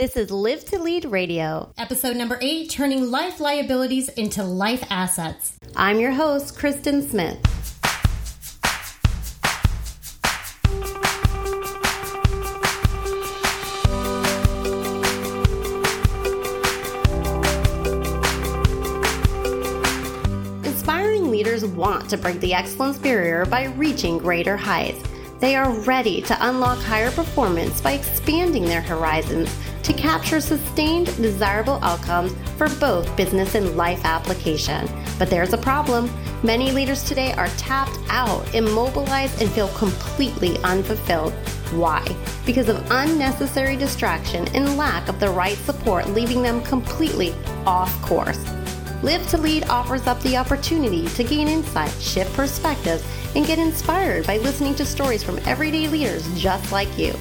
This is Live to Lead Radio, episode number eight Turning Life Liabilities into Life Assets. I'm your host, Kristen Smith. Inspiring leaders want to break the excellence barrier by reaching greater heights. They are ready to unlock higher performance by expanding their horizons to capture sustained, desirable outcomes for both business and life application. But there's a problem. Many leaders today are tapped out, immobilized, and feel completely unfulfilled. Why? Because of unnecessary distraction and lack of the right support, leaving them completely off course. Live to Lead offers up the opportunity to gain insight, shift perspectives, and get inspired by listening to stories from everyday leaders just like you.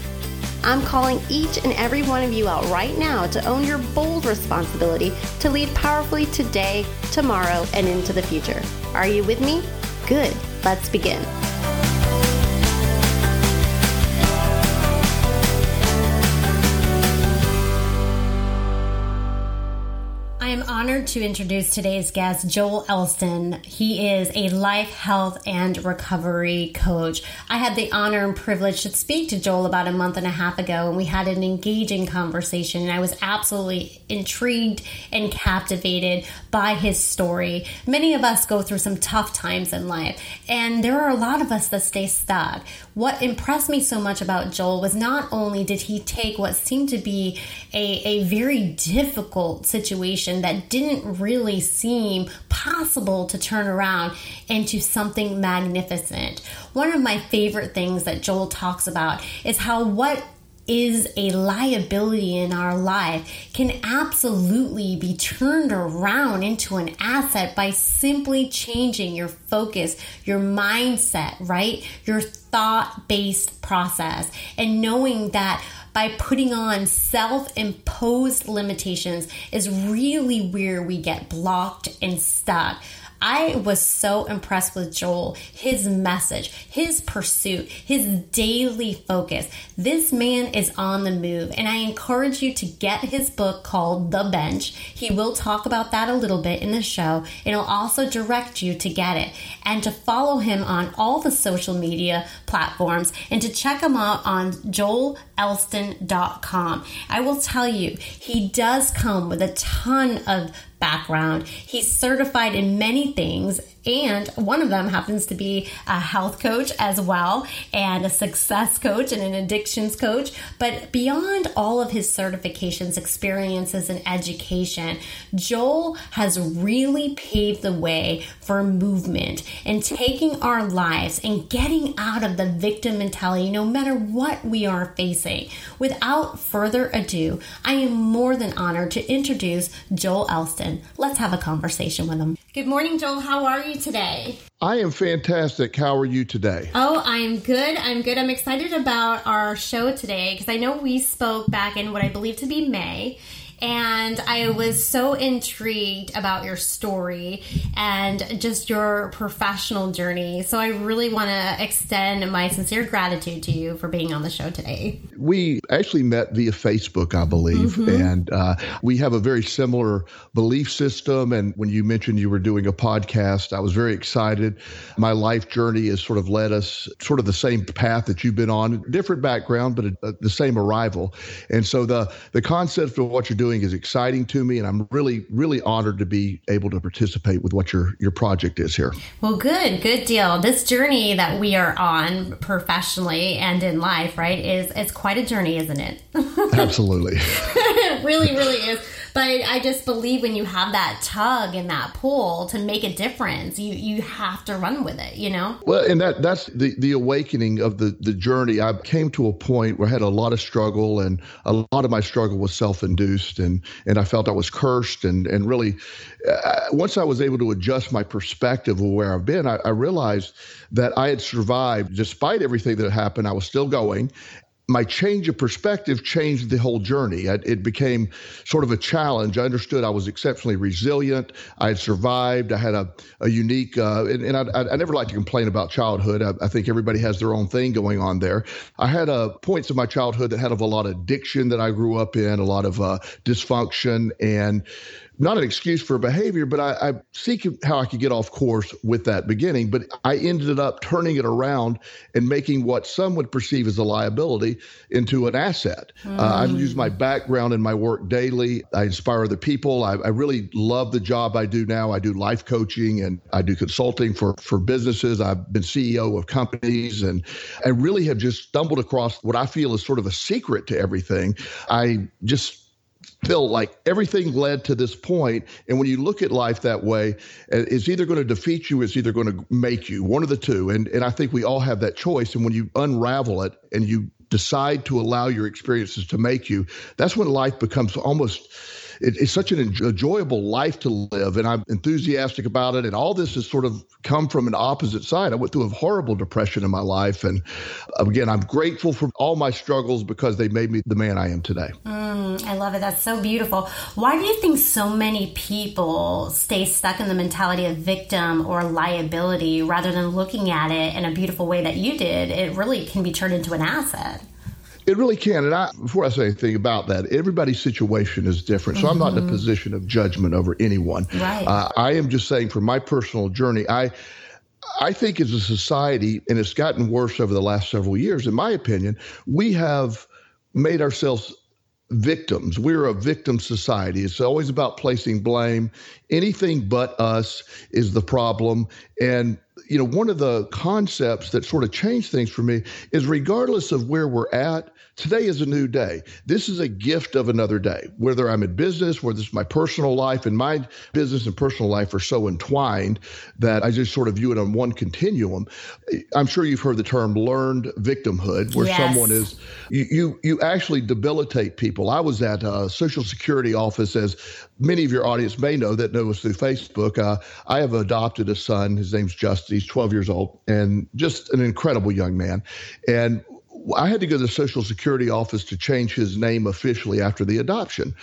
I'm calling each and every one of you out right now to own your bold responsibility to lead powerfully today, tomorrow, and into the future. Are you with me? Good. Let's begin. Honored to introduce today's guest, Joel Elston. He is a life, health, and recovery coach. I had the honor and privilege to speak to Joel about a month and a half ago, and we had an engaging conversation. And I was absolutely intrigued and captivated by his story. Many of us go through some tough times in life, and there are a lot of us that stay stuck. What impressed me so much about Joel was not only did he take what seemed to be a, a very difficult situation that didn't really seem possible to turn around into something magnificent. One of my favorite things that Joel talks about is how what is a liability in our life can absolutely be turned around into an asset by simply changing your focus, your mindset, right? Your thought based process, and knowing that by putting on self imposed limitations is really where we get blocked and stuck. I was so impressed with Joel, his message, his pursuit, his daily focus. This man is on the move, and I encourage you to get his book called The Bench. He will talk about that a little bit in the show. It'll also direct you to get it and to follow him on all the social media platforms and to check him out on joelelston.com. I will tell you, he does come with a ton of background. He's certified in many things and one of them happens to be a health coach as well, and a success coach and an addictions coach. But beyond all of his certifications, experiences, and education, Joel has really paved the way for movement and taking our lives and getting out of the victim mentality no matter what we are facing. Without further ado, I am more than honored to introduce Joel Elston. Let's have a conversation with him. Good morning, Joel. How are you today? I am fantastic. How are you today? Oh, I'm good. I'm good. I'm excited about our show today because I know we spoke back in what I believe to be May and I was so intrigued about your story and just your professional journey. So I really want to extend my sincere gratitude to you for being on the show today. We actually met via Facebook, I believe, mm-hmm. and uh, we have a very similar belief system. And when you mentioned you were doing a podcast, I was very excited. My life journey has sort of led us sort of the same path that you've been on, different background, but a, a, the same arrival. And so the the concept of what you're doing doing is exciting to me, and I'm really, really honored to be able to participate with what your your project is here. Well, good, good deal. This journey that we are on professionally and in life, right, is it's quite a journey, isn't it? Absolutely. it really, really is. But I just believe when you have that tug and that pull to make a difference, you you have to run with it, you know? Well, and that that's the the awakening of the the journey. I came to a point where I had a lot of struggle and a lot of my struggle was self-induced and and I felt I was cursed and and really uh, once I was able to adjust my perspective of where I've been, I, I realized that I had survived despite everything that happened. I was still going my change of perspective changed the whole journey. It became sort of a challenge. I understood I was exceptionally resilient. I had survived. I had a, a unique, uh, and, and I, I, never like to complain about childhood. I, I, think everybody has their own thing going on there. I had uh, points of my childhood that had a lot of addiction that I grew up in, a lot of uh, dysfunction, and not an excuse for behavior, but I, I seek how I could get off course with that beginning. But I ended up turning it around and making what some would perceive as a liability into an asset. Mm. Uh, I use my background in my work daily. I inspire other people. I, I, really love the job I do now. I do life coaching and I do consulting for, for businesses. I've been CEO of companies and I really have just stumbled across what I feel is sort of a secret to everything. I just feel like everything led to this point. And when you look at life that way uh, it's either going to defeat you it's either going to make you one of the two. And and i think we all have that choice. And when you unravel it and you decide to allow your experiences to make you that's when life becomes almost it, it's such an enjoyable life to live, and I'm enthusiastic about it. And all this has sort of come from an opposite side. I went through a horrible depression in my life, and again, I'm grateful for all my struggles because they made me the man I am today. Mm, I love it. That's so beautiful. Why do you think so many people stay stuck in the mentality of victim or liability rather than looking at it in a beautiful way that you did? It really can be turned into an asset. It really can. And I, before I say anything about that, everybody's situation is different. So mm-hmm. I'm not in a mm-hmm. position of judgment over anyone. Right. Uh, I am just saying from my personal journey, I, I think as a society, and it's gotten worse over the last several years, in my opinion, we have made ourselves victims. We're a victim society. It's always about placing blame. Anything but us is the problem. And you know, one of the concepts that sort of changed things for me is regardless of where we're at, today is a new day. This is a gift of another day. Whether I'm in business, whether it's my personal life, and my business and personal life are so entwined that I just sort of view it on one continuum. I'm sure you've heard the term learned victimhood, where yes. someone is you, you you actually debilitate people. I was at a Social Security office, as many of your audience may know that know us through Facebook. Uh, I have adopted a son. His name's Justin. He's 12 years old and just an incredible young man. And I had to go to the Social Security office to change his name officially after the adoption.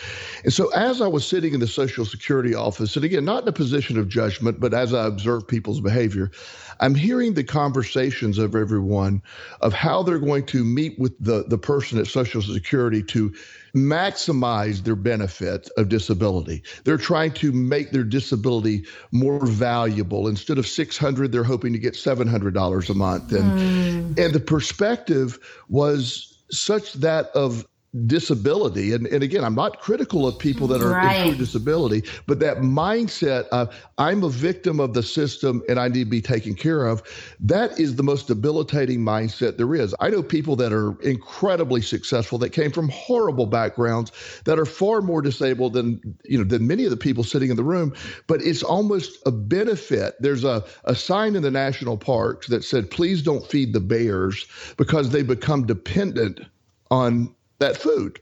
And so, as I was sitting in the Social Security office, and again, not in a position of judgment, but as I observe people's behavior, I'm hearing the conversations of everyone of how they're going to meet with the, the person at Social Security to maximize their benefit of disability. They're trying to make their disability more valuable. Instead of 600, they're hoping to get $700 a month. And mm. and the perspective was such that of disability. And, and again i'm not critical of people that are right. in disability but that mindset of i'm a victim of the system and i need to be taken care of that is the most debilitating mindset there is. I know people that are incredibly successful that came from horrible backgrounds that are far more disabled than you know than many of the people sitting in the room but it's almost a benefit. There's a, a sign in the national parks that said please don't feed the bears because they become dependent on that food.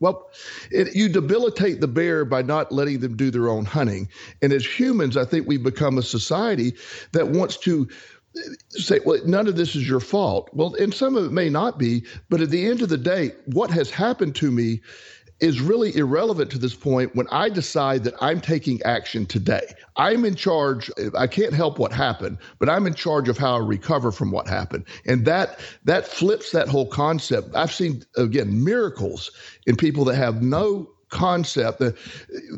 Well, it, you debilitate the bear by not letting them do their own hunting. And as humans, I think we've become a society that wants to say, well, none of this is your fault. Well, and some of it may not be, but at the end of the day, what has happened to me is really irrelevant to this point when I decide that I'm taking action today. I'm in charge. I can't help what happened, but I'm in charge of how I recover from what happened. And that that flips that whole concept. I've seen again miracles in people that have no concept that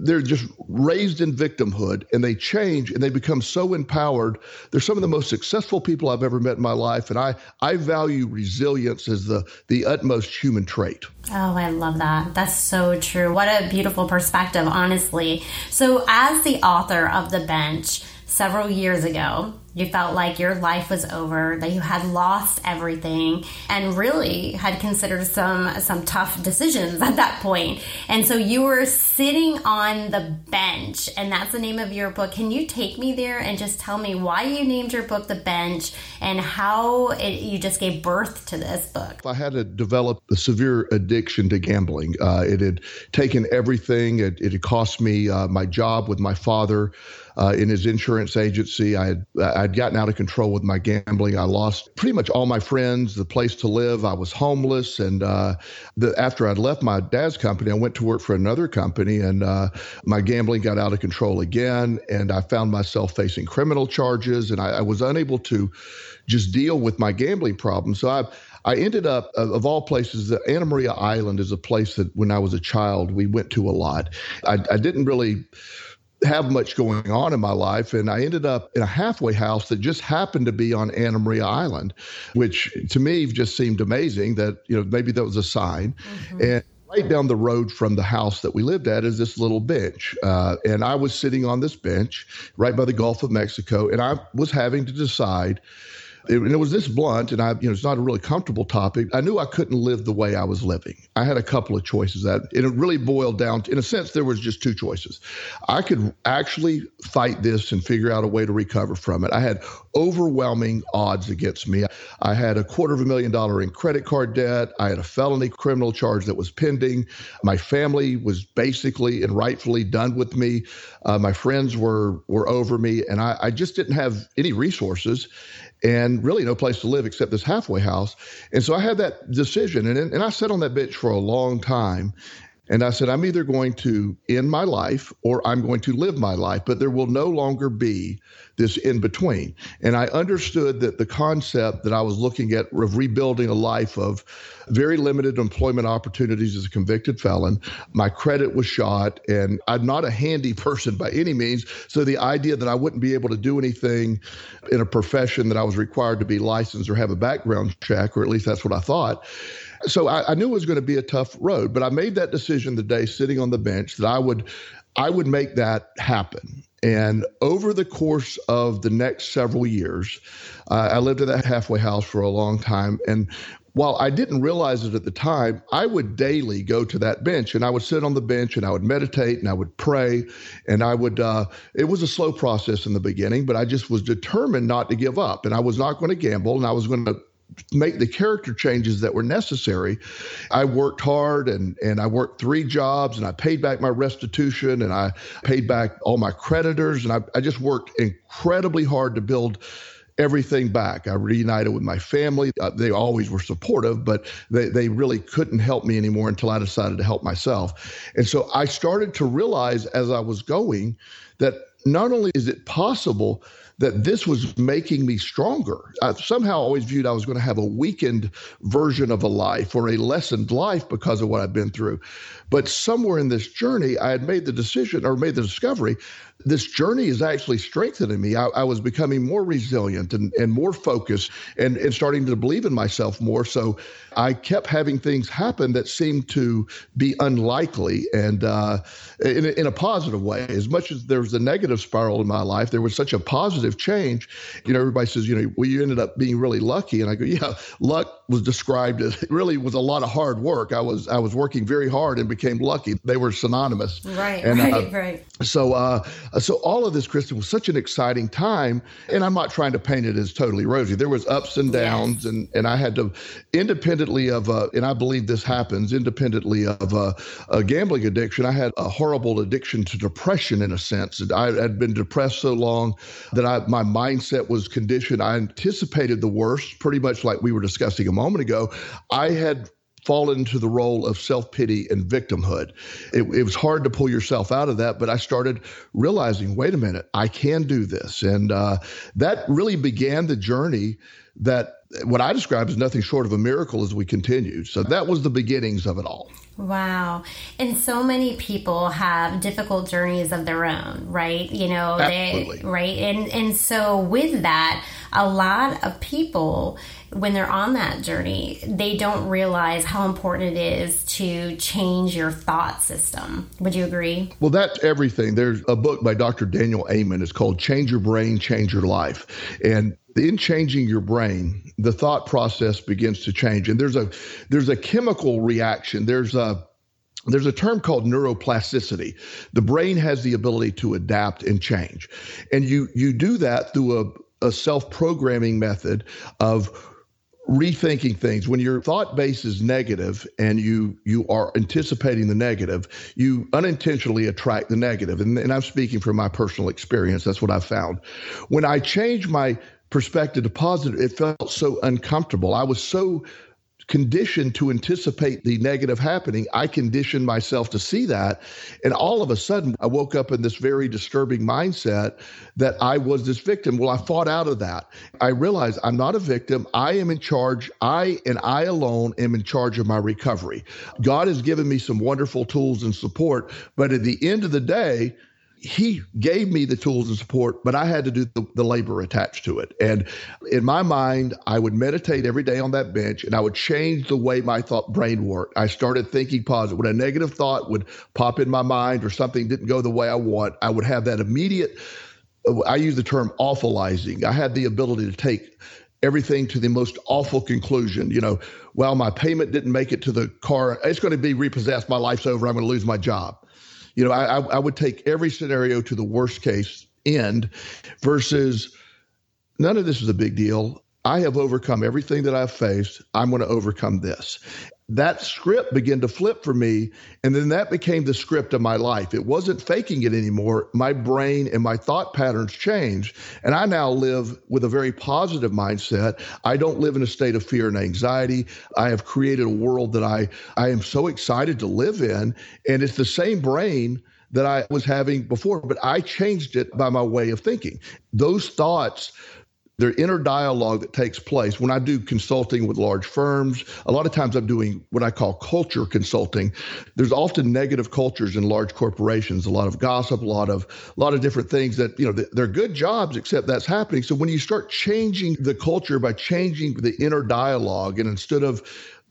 they're just raised in victimhood and they change and they become so empowered. They're some of the most successful people I've ever met in my life. And I, I value resilience as the, the utmost human trait. Oh, I love that. That's so true. What a beautiful perspective, honestly. So, as the author of The Bench, several years ago, you felt like your life was over, that you had lost everything, and really had considered some some tough decisions at that point. And so you were sitting on the bench, and that's the name of your book. Can you take me there and just tell me why you named your book The Bench and how it, you just gave birth to this book? I had to develop a severe addiction to gambling. Uh, it had taken everything. It, it had cost me uh, my job with my father. Uh, in his insurance agency. I had I I'd gotten out of control with my gambling. I lost pretty much all my friends, the place to live. I was homeless. And uh, the, after I'd left my dad's company, I went to work for another company, and uh, my gambling got out of control again. And I found myself facing criminal charges, and I, I was unable to just deal with my gambling problem. So I I ended up, of all places, Anna Maria Island is a place that when I was a child we went to a lot. I, I didn't really have much going on in my life. And I ended up in a halfway house that just happened to be on Anna Maria Island, which to me just seemed amazing that, you know, maybe that was a sign. Mm-hmm. And right down the road from the house that we lived at is this little bench. Uh, and I was sitting on this bench right by the Gulf of Mexico, and I was having to decide it, and it was this blunt, and I, you know, it's not a really comfortable topic. I knew I couldn't live the way I was living. I had a couple of choices that, and it really boiled down. To, in a sense, there was just two choices. I could actually fight this and figure out a way to recover from it. I had overwhelming odds against me. I had a quarter of a million dollar in credit card debt. I had a felony criminal charge that was pending. My family was basically and rightfully done with me. Uh, my friends were were over me, and I, I just didn't have any resources and really no place to live except this halfway house. And so I had that decision, and, and I sat on that bench for a long time. And I said, I'm either going to end my life or I'm going to live my life, but there will no longer be this in between. And I understood that the concept that I was looking at of rebuilding a life of very limited employment opportunities as a convicted felon, my credit was shot, and I'm not a handy person by any means. So the idea that I wouldn't be able to do anything in a profession that I was required to be licensed or have a background check, or at least that's what I thought so I, I, knew it was going to be a tough road, but I made that decision the day sitting on the bench that I would I would make that happen. And over the course of the next several years, uh, I lived in that halfway house for a long time. And while I didn't realize it at the time, I would daily go to that bench and I would sit on the bench and I would meditate and I would pray. And I would, uh, it was a slow process in the beginning, but I just was determined not to give up. And I was not going to gamble and I was going to make the character changes that were necessary. I worked hard and and I worked three jobs and I paid back my restitution and I paid back all my creditors and I, I just worked incredibly hard to build everything back. I reunited with my family. Uh, they always were supportive, but they, they really couldn't help me anymore until I decided to help myself. And so I started to realize as I was going that not only is it possible that this was making me stronger. I somehow always viewed I was going to have a weakened version of a life or a lessened life because of what I've been through. But somewhere in this journey, I had made the decision or made the discovery this journey is actually strengthening me. I, I, was becoming more resilient and, and more focused and, and starting to believe in myself more. So I kept having things happen that seemed to be unlikely and uh, in, a, in a positive way. As much as there was a negative spiral in my life, there was such a positive change. You know, everybody says, you know, well, you ended up being really lucky. And I go, yeah, luck was described as really was a lot of hard work. I was I was working very hard and became lucky. They were synonymous. Right, and, right, uh, right. So uh, so all of this, Kristen, was such an exciting time. And I'm not trying to paint it as totally rosy. There was ups and downs, yes. and and I had to independently of uh, and I believe this happens independently of uh, a gambling addiction. I had a horrible addiction to depression in a sense. I had been depressed so long that I my mindset was conditioned. I anticipated the worst, pretty much like we were discussing a moment ago. I had fallen into the role of self pity and victimhood. It, it, was hard to pull yourself out of that, but I started realizing wait a minute, I can do this. And uh, that really began the journey that what I describe as nothing short of a miracle as we continued. So that was the beginnings of it all. Wow. And so many people have difficult journeys of their own, right? You know, Absolutely. they right. And and so with that, a lot of people when they're on that journey, they don't realize how important it is to change your thought system. Would you agree? Well, that's everything. There's a book by Dr. Daniel Amen. It's called Change Your Brain, Change Your Life. And in changing your brain, the thought process begins to change. And there's a there's a chemical reaction. There's a there's a term called neuroplasticity. The brain has the ability to adapt and change. And you you do that through a, a self-programming method of rethinking things when your thought base is negative and you you are anticipating the negative you unintentionally attract the negative and, and i'm speaking from my personal experience that's what i've found when i change my perspective to positive it felt so uncomfortable i was so conditioned to anticipate the negative happening. I conditioned myself to see that. And all of a sudden, I woke up in this very disturbing mindset that I was this victim. Well, I fought out of that. I realized I'm not a victim. I am in charge. I and I alone am in charge of my recovery. God has given me some wonderful tools and support. But at the end of the day, he gave me the tools and support, but I had to do the, the, labor attached to it. And in my mind, I would meditate every day on that bench and I would change the way my thought brain worked. I started thinking positive. When a negative thought would pop in my mind or something didn't go the way I want, I would have that immediate, I use the term awfulizing. I had the ability to take everything to the most awful conclusion. You know, well, my payment didn't make it to the car. It's going to be repossessed. My life's over. I'm going to lose my job you know, I, I would take every scenario to the worst case end versus none of this is a big deal. I have overcome everything that I've faced. I'm going to overcome this that script began to flip for me. And then that became the script of my life. It wasn't faking it anymore. My brain and my thought patterns changed. And I now live with a very positive mindset. I don't live in a state of fear and anxiety. I have created a world that I, I am so excited to live in. And it's the same brain that I was having before, but I changed it by my way of thinking. Those thoughts their inner dialogue that takes place when I do consulting with large firms. A lot of times I'm doing what I call culture consulting. There's often negative cultures in large corporations, a lot of gossip, a lot of a lot of different things that, you know, they're good jobs except that's happening. So when you start changing the culture by changing the inner dialogue and instead of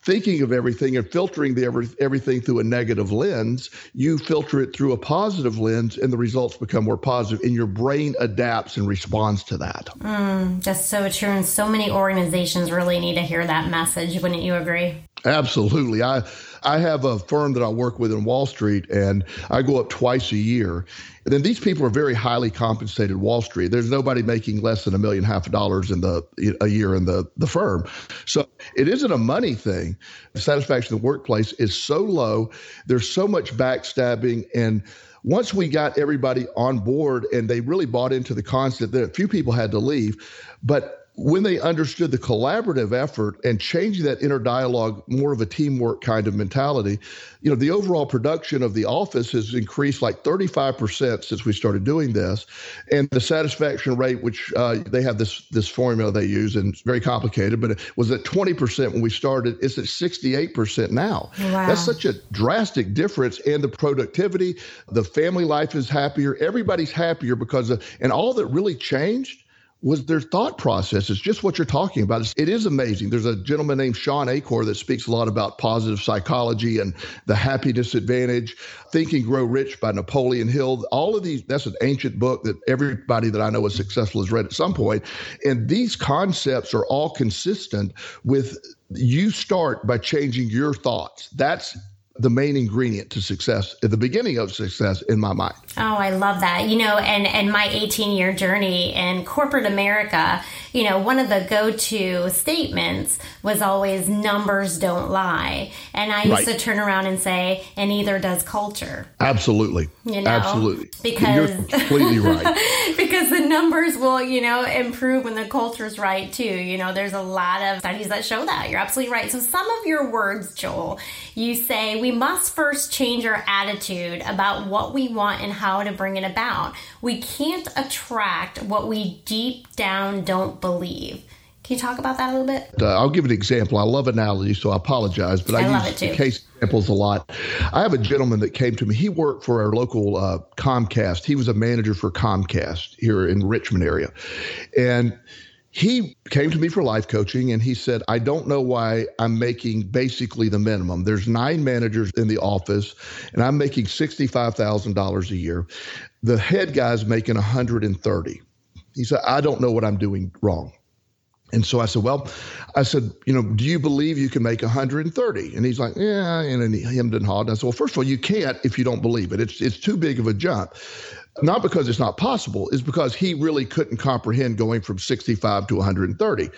thinking of everything and filtering the every, everything through a negative lens, you filter it through a positive lens, and the results become more positive, and your brain adapts and responds to that. Mm, that's so true, and so many organizations really need to hear that message. Wouldn't you agree? Absolutely. I I have a firm that I work with in Wall Street, and I go up twice a year. And then these people are very highly compensated Wall Street. There's nobody making less than a million half a dollars in the a year in the the firm. So it isn't a money thing. The satisfaction in the workplace is so low. There's so much backstabbing and once we got everybody on board and they really bought into the concept that a few people had to leave, but when they understood the collaborative effort and changing that inner dialogue, more of a teamwork kind of mentality, you know, the overall production of the office has increased like 35% since we started doing this. And the satisfaction rate, which uh, they have this, this formula they use, and it's very complicated, but it was at 20% when we started. It's at 68% now. Wow. That's such a drastic difference. And the productivity, the family life is happier. Everybody's happier because of, and all that really changed was their thought process. It's just what you're talking about. It's, it is amazing. There's a gentleman named Shawn Achor that speaks a lot about positive psychology and the happiness advantage, Think and Grow Rich by Napoleon Hill. All of these, that's an ancient book that everybody that I know is successful has read at some point. And these concepts are all consistent with you start by changing your thoughts. That's the main ingredient to success at the beginning of success in my mind. Oh, I love that. You know, and and my 18 year journey in corporate America, you know, one of the go to statements was always numbers don't lie. And I used right. to turn around and say, and neither does culture. Absolutely. You know, absolutely. Because you're completely right. because the numbers will, you know, improve when the culture's right too. You know, there's a lot of studies that show that. You're absolutely right. So some of your words, Joel, you say we must first change our attitude about what we want and how to bring it about. We can't attract what we deep down don't believe. Can you talk about that a little bit? Uh, I'll give an example. I love analogies, so I apologize, but I, I use case examples a lot. I have a gentleman that came to me. He worked for our local uh, Comcast. He was a manager for Comcast here in the Richmond area, and he came to me for life coaching and he said, I don't know why I'm making basically the minimum. There's nine managers in the office and I'm making $65,000 a year. The head guy's making 130. He said, I don't know what I'm doing wrong. And so I said, well, I said, you know, do you believe you can make 130? And he's like, yeah, and he hemmed and hawed. And I said, well, first of all, you can't if you don't believe it. It's, it's too big of a jump. Not because it's not possible, is because he really couldn't comprehend going from 65 to 130.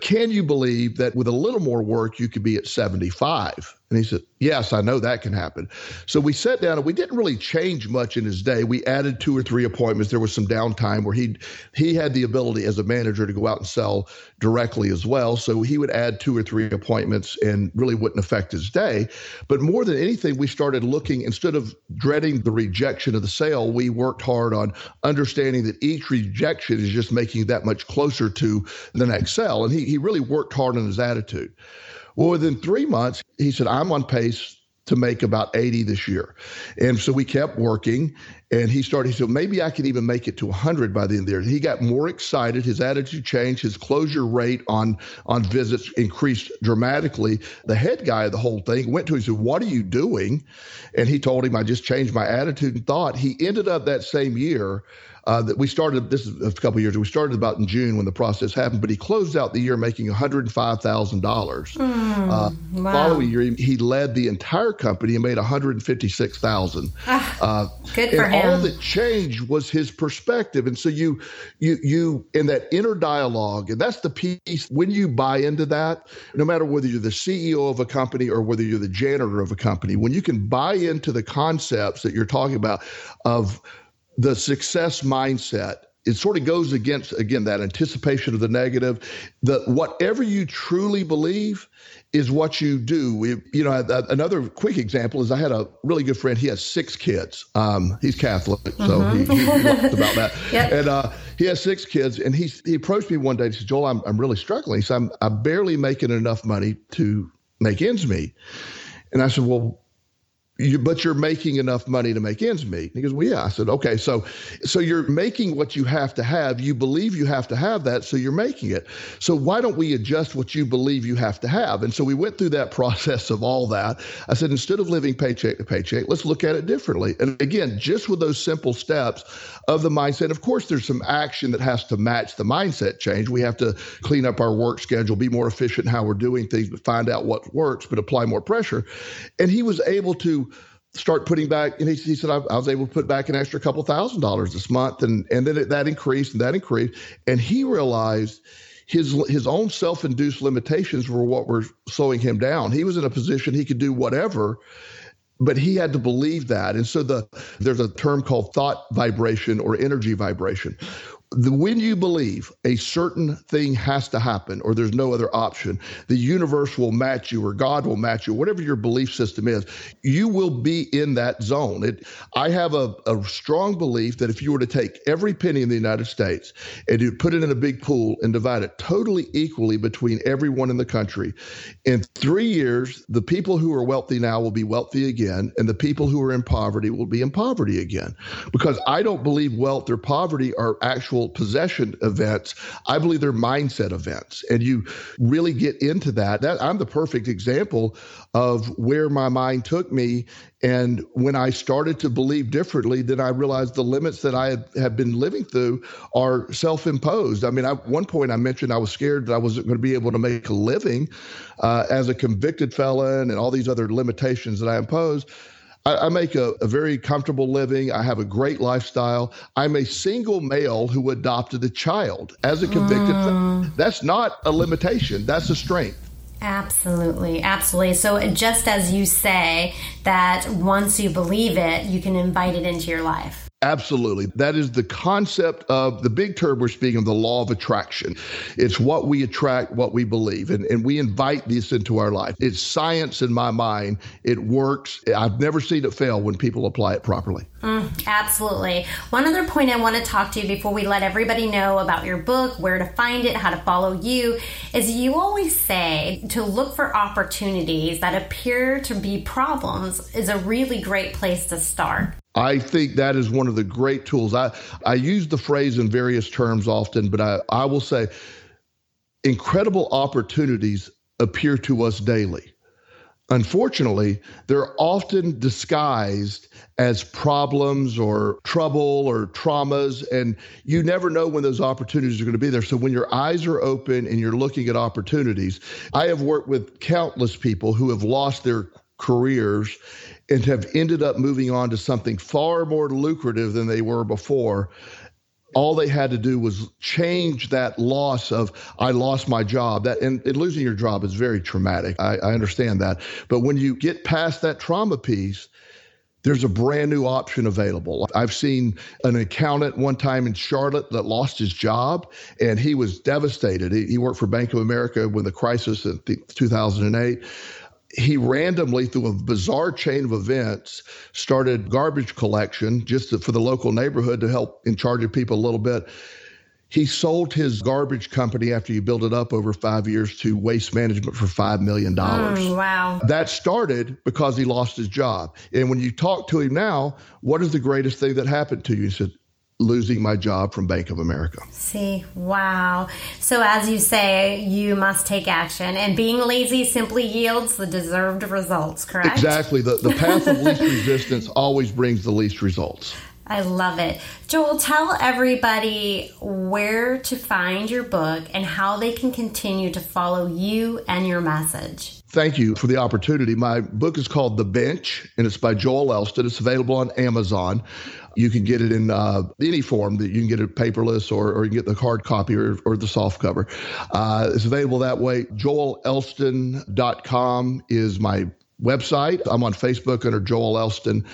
Can you believe that with a little more work, you could be at 75? And he said, Yes, I know that can happen. So we sat down and we didn't really change much in his day. We added two or three appointments. There was some downtime where he he had the ability as a manager to go out and sell directly as well. So he would add two or three appointments and really wouldn't affect his day. But more than anything, we started looking instead of dreading the rejection of the sale, we worked hard on understanding that each rejection is just making that much closer to the next sale. And he he really worked hard on his attitude. Well, within three months, he said, I'm on pace to make about 80 this year. And so we kept working and he started, he said, maybe I can even make it to 100 by the end of the year. He got more excited. His attitude changed. His closure rate on, on visits increased dramatically. The head guy of the whole thing went to him and said, what are you doing? And he told him, I just changed my attitude and thought. He ended up that same year uh, that we started this is a couple years ago. We started about in June when the process happened, but he closed out the year making one hundred and five thousand mm, dollars. Uh, wow. Following year, he, he, led the entire company and made one hundred and fifty six thousand. Ah, uh, good for and him. All that changed was his perspective, and so you you you in that inner dialogue, and that's the piece when you buy into that. No matter whether you're the CEO of a company or whether you're the janitor of a company, when you can buy into the concepts that you're talking about of the success mindset it sort of goes against again that anticipation of the negative that whatever you truly believe is what you do. We, you know another quick example is i had a really good friend. He has six kids. Um, he's catholic so mm-hmm. he, he about that. Yep. and uh, he has six kids and he, he approached me one day and said joel i'm, I'm really struggling. He said I'm, I'm barely making enough money to make ends meet. And i said well you, but you're making enough money to make ends meet. And he goes, well, yeah. I said, okay, so so you're making what you have to have. You believe you have to have that, so you're making it. So why don't we adjust what you believe you have to have? And so we went through that process of all that. I said, instead of living paycheck to paycheck, let's look at it differently. And again, just with those simple steps of the mindset. Of course, there's some action that has to match the mindset change. We have to clean up our work schedule, be more efficient in how we're doing things, but find out what works, but apply more pressure. And he was able to start putting back. And he, he said, I, I, was able to put back an extra couple thousand dollars this month. And, and then it, that increased and that increased. And he realized his, his own self induced limitations were what were slowing him down. He was in a position he could do whatever but he had to believe that and so the there's a term called thought vibration or energy vibration the, when you believe a certain thing has to happen or there's no other option, the universe will match you or God will match you, whatever your belief system is, you will be in that zone. It, I have a, a strong belief that if you were to take every penny in the United States and you put it in a big pool and divide it totally equally between everyone in the country, in three years, the people who are wealthy now will be wealthy again, and the people who are in poverty will be in poverty again. Because I don't believe wealth or poverty are actual actual possession events. I believe they're mindset events. And you really get into that. that I'm the perfect example of where my mind took me. And when I started to believe differently, then I realized the limits that I have been living through are self imposed. I mean, at one point I mentioned I was scared that I wasn't going to be able to make a living uh, as a convicted felon and all these other limitations that I imposed. I, I make a, a, very comfortable living. I have a great lifestyle. I'm a single male who adopted a child as a convicted. Mm. That's not a limitation. That's a strength. Absolutely, absolutely. So, just as you say that once you believe it, you can invite it into your life. Absolutely. That is the concept of the big term we're speaking of the law of attraction. It's what we attract, what we believe. And, and we invite this into our life. It's science in my mind. It works. I've never seen it fail when people apply it properly. Mm, absolutely. One other point I want to talk to you before we let everybody know about your book, where to find it, how to follow you, is you always say to look for opportunities that appear to be problems is a really great place to start. I think that is one of the great tools. I, I use the phrase in various terms often, but I, I will say incredible opportunities appear to us daily. Unfortunately, they're often disguised as problems or trouble or traumas, and you never know when those opportunities are going to be there. So, when your eyes are open and you're looking at opportunities, I have worked with countless people who have lost their careers and have ended up moving on to something far more lucrative than they were before all they had to do was change that loss of I lost my job. That and, and losing your job is very traumatic. I, I understand that. But when you get past that trauma piece, there's a brand new option available. I've seen an accountant one time in Charlotte that lost his job and he was devastated. He, he worked for Bank of America when the crisis in 2008 he randomly, through a bizarre chain of events, started garbage collection just to, for the local neighborhood to help in charge of people a little bit. He sold his garbage company after he built it up over five years to Waste Management for $5 million. Mm, wow. That started because he lost his job. And when you talk to him now, what is the greatest thing that happened to you? He said, losing my job from Bank of America. See, wow. So, as you say, you must take action, and being lazy simply yields the deserved results, correct? Exactly. The, the path of least resistance always brings the least results. I love it. Joel, tell everybody where to find your book and how they can continue to follow you and your message. Thank you for the opportunity. My book is called The Bench, and it's by Joel Elston. It's available on Amazon. You can get it in uh, any form that you can get it paperless or, or you can get the hard copy or, or the soft cover. Uh, it's available that way. JoelElston.com is my website. I'm on Facebook under Joel Elston.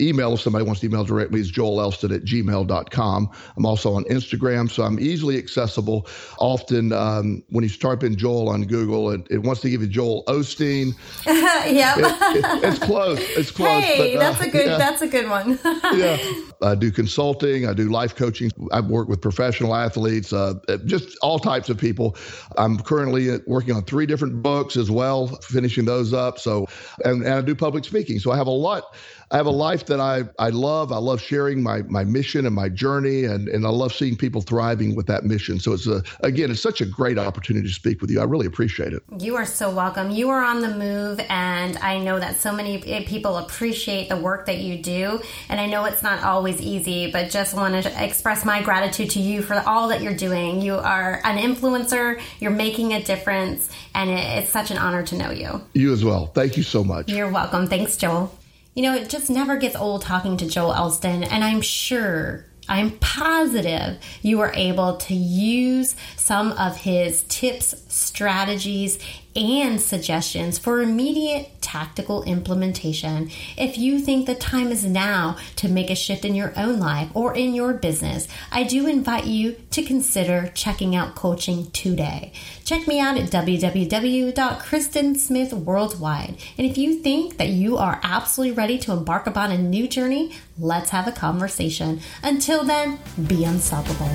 Email if somebody wants to email directly is joelelston at gmail.com. I'm also on Instagram, so I'm easily accessible. Often um, when you type in Joel on Google, it, it wants to give you Joel Osteen. yeah, it, it, it's close. It's close. Hey, but, uh, that's a good. Yeah. That's a good one. yeah, I do consulting. I do life coaching. I've worked with professional athletes, uh, just all types of people. I'm currently working on three different books as well, finishing those up. So and, and I do public speaking. So I have a lot I have a life that I, I love. I love sharing my, my mission and my journey, and, and I love seeing people thriving with that mission. So it's a, again, it's such a great opportunity to speak with you. I really appreciate it. You are so welcome. You are on the move, and I know that so many eh, people appreciate the work that you do. And I know it's not always easy, but just want to express my gratitude to you for all that you're doing. You are an influencer, you're making a difference, and it's such an honor to know you. You as well. Thank you so much. You're welcome. Thanks, Joel. You know, it just never gets old talking to Joel Elston, and I'm sure I'm positive you were able to use some of his tips, strategies, and suggestions for immediate tactical implementation. If you think the time is now to make a shift in your own life or in your business, I do invite you to consider checking out coaching today. Check me out at www.kristensmithworldwide. And if you think that you are absolutely ready to embark upon a new journey, let's have a conversation. Until then, be unstoppable.